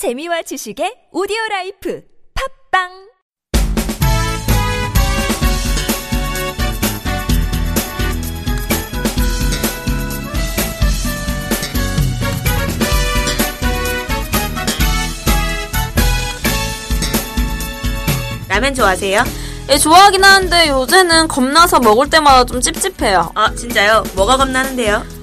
재미와 지식의 오디오 라이프 팟빵 라면 좋아하세요? 예, 좋아하긴 하는데 요새는 겁나서 먹을 때마다 좀 찝찝해요. 아 진짜요? 뭐가 겁나는데요?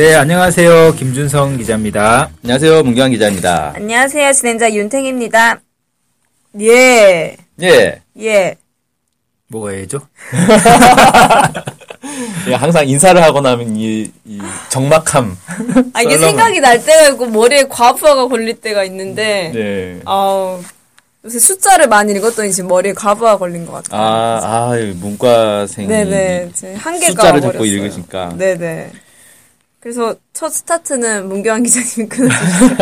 네, 안녕하세요. 김준성 기자입니다. 안녕하세요. 문경환 기자입니다. 안녕하세요. 진행자 윤탱입니다. 예. 예. 예. 뭐가 해죠? 예, 항상 인사를 하고 나면 이, 이 적막함. 아, 이게. 생각이 날 때가 있고 머리에 과부하가 걸릴 때가 있는데 네. 아우 요새 숫자를 많이 읽었더니 지금 머리에 과부하 걸린 것 같아요. 아, 아, 문과생이 네네. 제 한계가 숫자를 자꾸 와버렸어요. 읽으니까. 네네. 그래서 첫 스타트는 문경환 기자님이 끊어주시죠.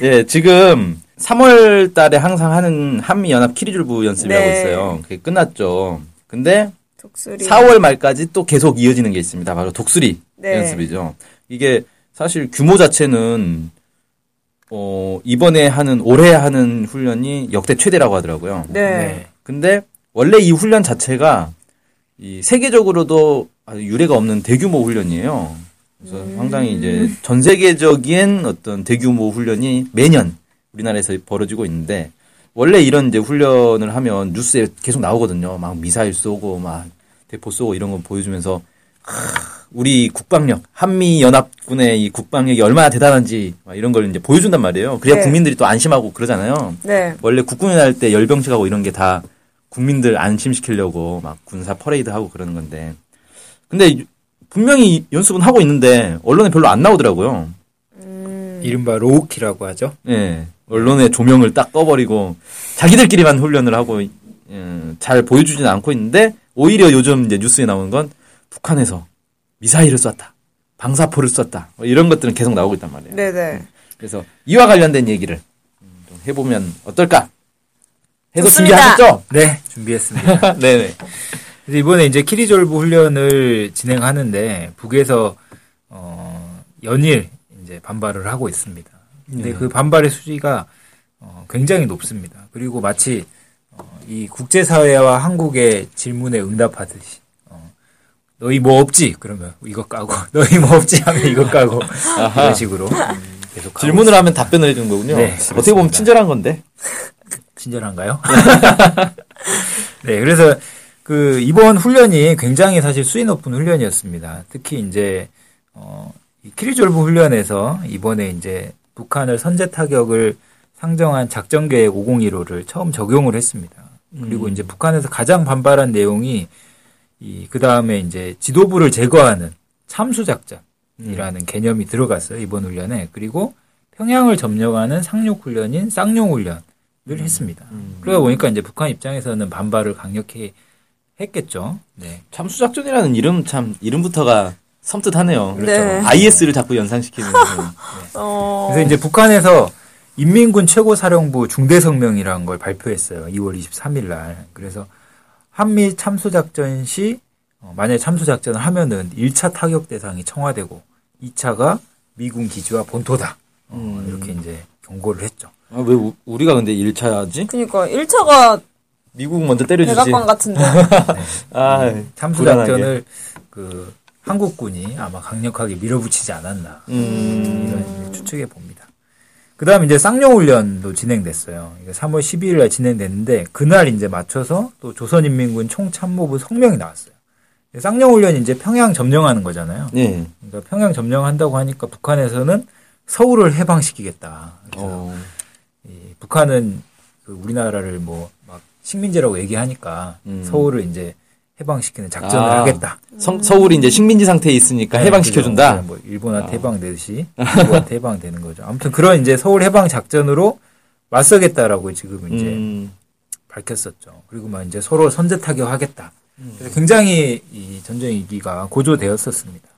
예, 지금 3월 달에 항상 하는 한미연합 키리줄부 연습이 네. 하고 있어요. 그게 끝났죠. 근데 독수리. 4월 말까지 또 계속 이어지는 게 있습니다. 바로 독수리 네. 연습이죠. 이게 사실 규모 자체는 어, 이번에 하는 올해 하는 훈련이 역대 최대라고 하더라고요. 네. 근데 원래 이 훈련 자체가 이 세계적으로도 아주 유례가 없는 대규모 훈련이에요. 그래서 음. 상당히 이제 전 세계적인 어떤 대규모 훈련이 매년 우리나라에서 벌어지고 있는데 원래 이런 이제 훈련을 하면 뉴스에 계속 나오거든요. 막 미사일 쏘고 막 대포 쏘고 이런 거 보여주면서 하, 우리 국방력 한미 연합군의 이 국방력이 얼마나 대단한지 막 이런 걸 이제 보여준단 말이에요. 그래야 네. 국민들이 또 안심하고 그러잖아요. 네. 원래 국군이 할때 열병식하고 이런 게 다 국민들 안심시키려고 막 군사 퍼레이드 하고 그러는 건데. 근데 분명히 연습은 하고 있는데 언론에 별로 안 나오더라고요. 이른바 low-key라고 하죠. 예. 언론의 조명을 딱 꺼버리고 자기들끼리만 훈련을 하고 음, 잘 보여주지는 않고 있는데 오히려 요즘 이제 뉴스에 나오는 건 북한에서 미사일을 쐈다, 방사포를 쐈다 뭐 이런 것들은 계속 나오고 있단 말이에요. 네네. 그래서 이와 관련된 얘기를 음, 좀 해보면 어떨까? 해서 좋습니다. 준비하셨죠? 네, 준비했습니다. 네네. 그래서 이번에 이제 키리졸브 훈련을 진행하는데 북에서 어, 연일 이제 반발을 하고 있습니다. 근데 네. 그 반발의 수지가 어, 굉장히 높습니다. 그리고 마치 어, 이 국제사회와 한국의 질문에 응답하듯이 어, 너희 뭐 없지? 그러면 이거 까고 너희 뭐 없지? 하면 이거 까고 이런 식으로 음, 계속 질문을 하면 답변을 해주는 거군요. 네, 어떻게 보면. 친절한 건데. 친절한가요? 네, 그래서 그 이번 훈련이 굉장히 사실 수위 높은 훈련이었습니다. 특히 이제 어, 이 키리졸브 훈련에서 이번에 이제 북한을 선제 타격을 상정한 작전 계획 5015를 처음 적용을 했습니다. 그리고 이제 북한에서 가장 반발한 내용이 이 그다음에 이제 지도부를 제거하는 참수 작전이라는 개념이 들어갔어요. 이번 훈련에. 그리고 평양을 점령하는 상륙 훈련인 쌍용 훈련을 했습니다. 그러다 보니까 이제 북한 입장에서는 반발을 강력히 했겠죠. 네. 참수작전이라는 이름 참 이름부터가 섬뜩하네요. 네. IS를 자꾸 연상시키는. 어. 그래서 이제 북한에서 인민군 최고사령부 중대성명이라는 걸 발표했어요. 2월 23일 날. 그래서 한미 참수작전 시 어, 만약에 참수작전을 하면은 1차 타격 대상이 청와대고 2차가 미군 기지와 본토다. 어, 이렇게 이제 경고를 했죠. 아, 왜 우- 우리가 근데 1차지? 그니까 1차가 미국 먼저 때려주지. 백악관 같은데. 아, 참수작전을 그 한국군이 아마 강력하게 밀어붙이지 않았나. 음. 이런 추측해 봅니다. 그 다음 이제 쌍용 훈련도 진행됐어요. 이게 3월 12일 날 진행됐는데 그날 이제 맞춰서 또 조선인민군 총참모부 성명이 나왔어요. 쌍용 훈련이 이제 평양 점령하는 거잖아요. 네. 그러니까 평양 점령한다고 하니까 북한에서는 서울을 해방시키겠다. 그래서 어. 이 북한은 그 우리나라를 뭐 막 식민지라고 얘기하니까 음. 서울을 이제 해방시키는 작전을 아. 하겠다. 성- 서울이 이제 식민지 상태에 있으니까 네, 해방시켜준다. 뭐 일본한테 해방되듯이 미국한테 해방되는 거죠. 아무튼 그런 이제 서울 해방 작전으로 맞서겠다라고 지금 이제 음. 밝혔었죠. 그리고 막 이제 서로 선제 타격하겠다. 그래서 굉장히 이 전쟁 위기가 고조되었었습니다.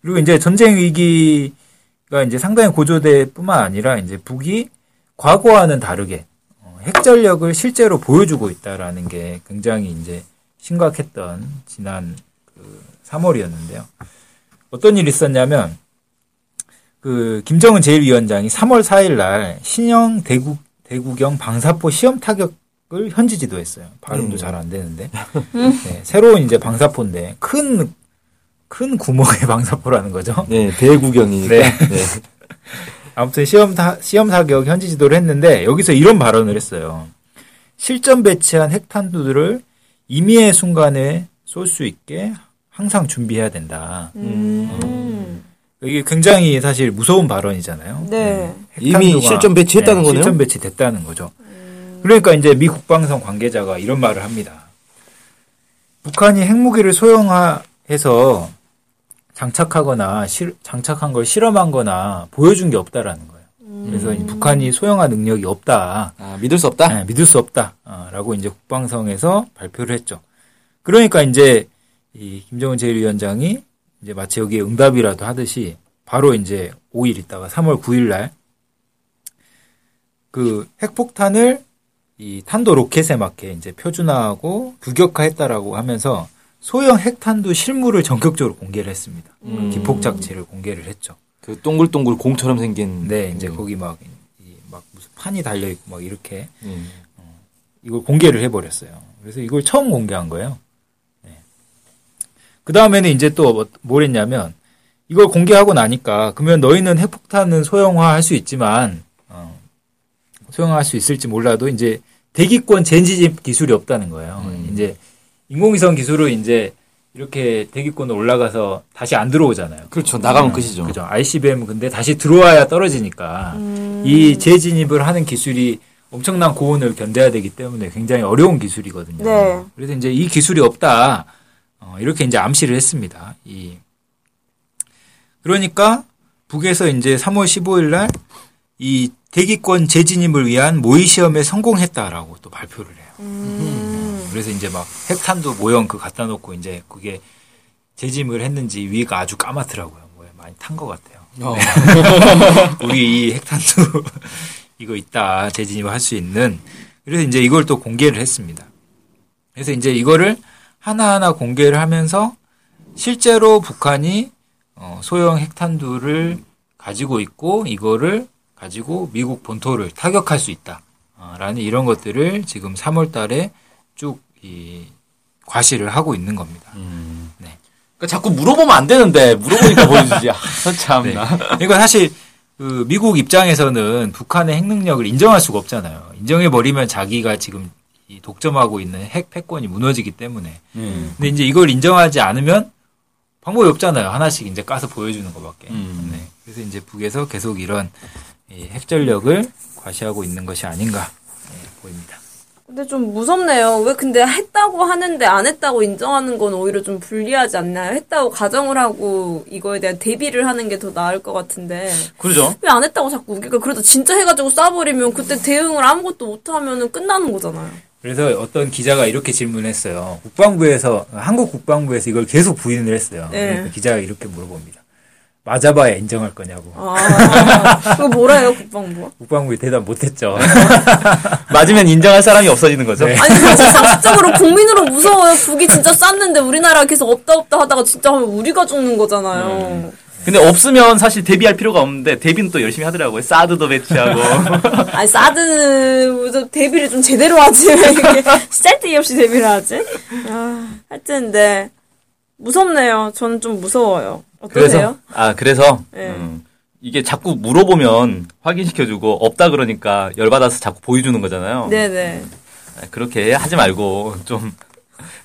그리고 이제 전쟁 위기가 이제 상당히 고조될 뿐만 아니라 이제 북이 과거와는 다르게 어, 핵 전력을 실제로 보여주고 있다라는 게 굉장히 이제 심각했던 지난 그 3월이었는데요. 어떤 일이 있었냐면 그 김정은 제1위원장이 3월 4일 날 신형 대구 대구경 방사포 시험 타격을 현지 지도했어요. 발음도 음. 잘안 되는데 네, 새로운 이제 방사포인데 큰큰 구멍의 방사포라는 거죠. 네, 대구경이니까. 네. 네. 아무튼 시험 타, 시험 사격 현지 지도를 했는데 여기서 이런 발언을 했어요. 실전 배치한 핵탄두들을 임의의 순간에 쏠 수 있게 항상 준비해야 된다. 음. 이게 굉장히 사실 무서운 발언이잖아요. 네. 이미 핵탄두가, 실전 배치했다는 거네요? 실전 배치됐다는 거죠. 그러니까 이제 미 국방성 관계자가 이런 말을 합니다. 북한이 핵무기를 소형화해서 장착하거나 실- 장착한 걸 실험한 거나 보여준 게 없다라는 거예요. 그래서 이 북한이 소형화 능력이 없다. 아, 믿을 수 없다? 네, 믿을 수 없다라고 이제 국방성에서 발표를 했죠. 그러니까 이제 이 김정은 제1위원장이 이제 마치 여기에 응답이라도 하듯이 바로 이제 5일 있다가 3월 9일 날 그 핵폭탄을 이 탄도 로켓에 맞게 이제 표준화하고 규격화했다라고 하면서 소형 핵탄두 실물을 전격적으로 공개를 했습니다. 음. 기폭 작체를 공개를 했죠. 그 동글동글 공처럼 생긴. 네, 이제 음. 거기 막, 이, 막 무슨 판이 달려 있고 막 이렇게 음. 이걸 공개를 해버렸어요. 그래서 이걸 처음 공개한 거예요. 그 다음에는 이제 또 뭘 했냐면 이걸 공개하고 나니까 그러면 너희는 핵폭탄은 소형화 할 수 있지만 어, 소형화 할 수 있을지 몰라도 이제 대기권 젠지집 기술이 없다는 거예요. 음. 이제 인공위성 기술은 이제 이렇게 대기권으로 올라가서 다시 안 들어오잖아요. 그렇죠. 나가면 끝이죠. 그죠. ICBM 근데 다시 들어와야 떨어지니까 이 재진입을 하는 기술이 엄청난 고온을 견뎌야 되기 때문에 굉장히 어려운 기술이거든요. 네. 그래서 이제 이 기술이 없다. 어, 이렇게 이제 암시를 했습니다. 이 그러니까 북에서 이제 3월 15일 날 이 대기권 재진입을 위한 모의 시험에 성공했다라고 또 발표를 해요. 음. 그래서 이제 막 핵탄두 모형 그 갖다 놓고 이제 그게 재짐을 했는지 위가 아주 까맣더라고요. 뭐 많이 탄 것 같아요. 어. 우리 이 핵탄두 이거 있다 재진입할 수 있는 그래서 이제 이걸 또 공개를 했습니다. 그래서 이제 이거를 하나하나 공개를 하면서 실제로 북한이 어, 소형 핵탄두를 가지고 있고 이거를 가지고 미국 본토를 타격할 수 있다라는 이런 것들을 지금 3월 달에 쭉 이 과시를 하고 있는 겁니다. 그러니까 자꾸 물어보면 안 되는데 물어보니까 보여주지. 아, 참나. 그러니까 사실 그 미국 입장에서는 북한의 핵 능력을 인정할 수가 없잖아요. 인정해 버리면 자기가 지금 이 독점하고 있는 핵 패권이 무너지기 때문에. 음. 근데 이제 이걸 인정하지 않으면 방법이 없잖아요. 하나씩 이제 까서 보여주는 것밖에. 음. 네. 그래서 이제 북에서 계속 이런 이 핵전력을 과시하고 있는 것이 아닌가 네, 보입니다. 근데 좀 무섭네요. 왜 근데 했다고 하는데 안 했다고 인정하는 건 오히려 좀 불리하지 않나요? 했다고 가정을 하고 이거에 대한 대비를 하는 게 더 나을 것 같은데 그러죠. 왜 안 했다고 자꾸 우기가 그래도 진짜 해가지고 쏴버리면 그때 대응을 아무것도 못하면은 끝나는 거잖아요. 그래서 어떤 기자가 이렇게 질문했어요. 국방부에서 한국 국방부에서 이걸 계속 부인을 했어요. 네. 그러니까 기자가 이렇게 물어봅니다. 맞아봐야 인정할 거냐고. 아, 그거 뭐래요 국방부? 국방부에 대답 못했죠. 맞으면 인정할 사람이 없어지는 거죠. 네. 아니 사실 상식적으로 국민으로 무서워요. 북이 진짜 쐈는데 우리나라 계속 없다 없다 하다가 진짜 하면 우리가 죽는 거잖아요. 근데 없으면 사실 대비할 필요가 없는데 대비는 또 열심히 하더라고요. 사드도 배치하고. 아니 사드는 데뷔를 좀 제대로 하지 왜 쓸데기 없이 데뷔를 하지? 아, 하여튼 네 무섭네요. 저는 좀 무서워요. 그래서 어떠세요? 아 그래서 네. 음, 이게 자꾸 물어보면 확인시켜주고 없다 그러니까 열받아서 자꾸 보여주는 거잖아요. 네네. 아, 그렇게 하지 말고 좀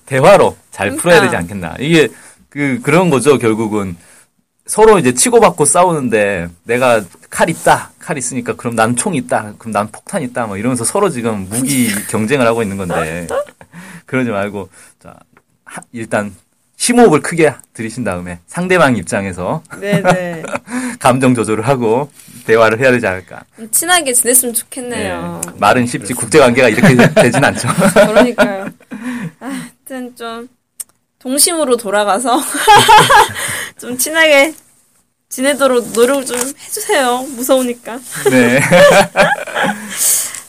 대화로 잘 풀어야 그러니까. 되지 않겠나. 이게 그 그런 거죠 결국은 서로 이제 치고받고 싸우는데 내가 칼 있다 칼 있으니까 그럼 난 총 있다 그럼 난 폭탄 있다 뭐 이러면서 서로 지금 무기 경쟁을 하고 있는 건데 그러지 말고 자 하- 일단 심호흡을 크게 들이신 다음에 상대방 입장에서 네네. 감정 조절을 하고 대화를 해야 되지 않을까. 좀 친하게 지냈으면 좋겠네요. 네. 말은 쉽지 국제 관계가 이렇게 되진 않죠. 그러니까요. 아, 하여튼 좀 동심으로 돌아가서 좀 친하게 지내도록 노력 좀 해주세요. 무서우니까. 네.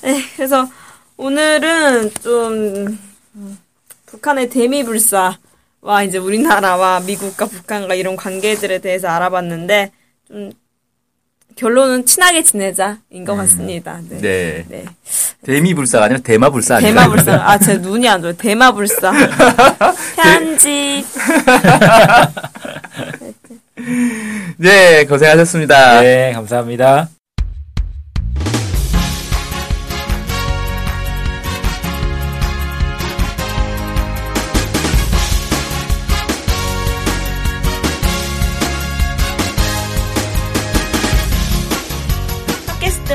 네, 그래서 오늘은 좀 음, 북한의 대미불사 와 이제 우리나라와 미국과 북한과 이런 관계들에 대해서 알아봤는데 좀 결론은 친하게 지내자인 것 같습니다. 네. 네. 네. 대미불사가 아니라 대마불사 아니에요? 대마불사. 아, 제 눈이 안 좋아요. 대마불사. 편집. 네, 고생하셨습니다. 네, 감사합니다.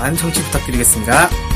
많은 청취 부탁드리겠습니다.